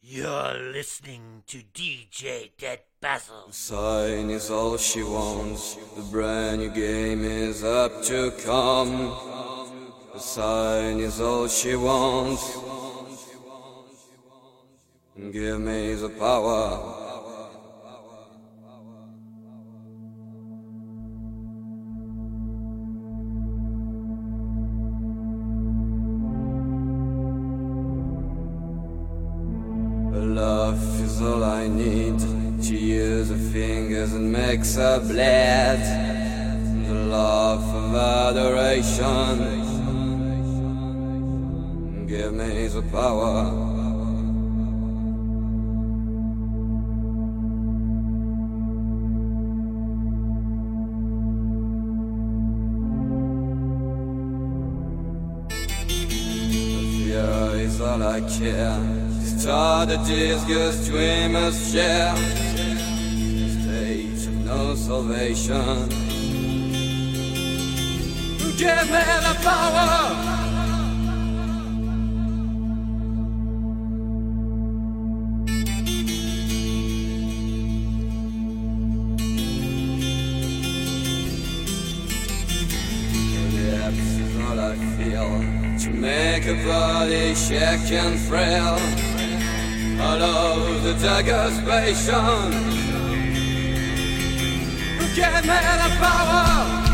You're listening to DJ Dead Basil. Sign is all she wants. The brand new game is up to come. The sign is all she wants. Give me the power. Makes her. The love of adoration. Give me the power. Fear is all I care. A disgust we must share. Power. To make a body shake and frail. The dagger's passion. Give me the power.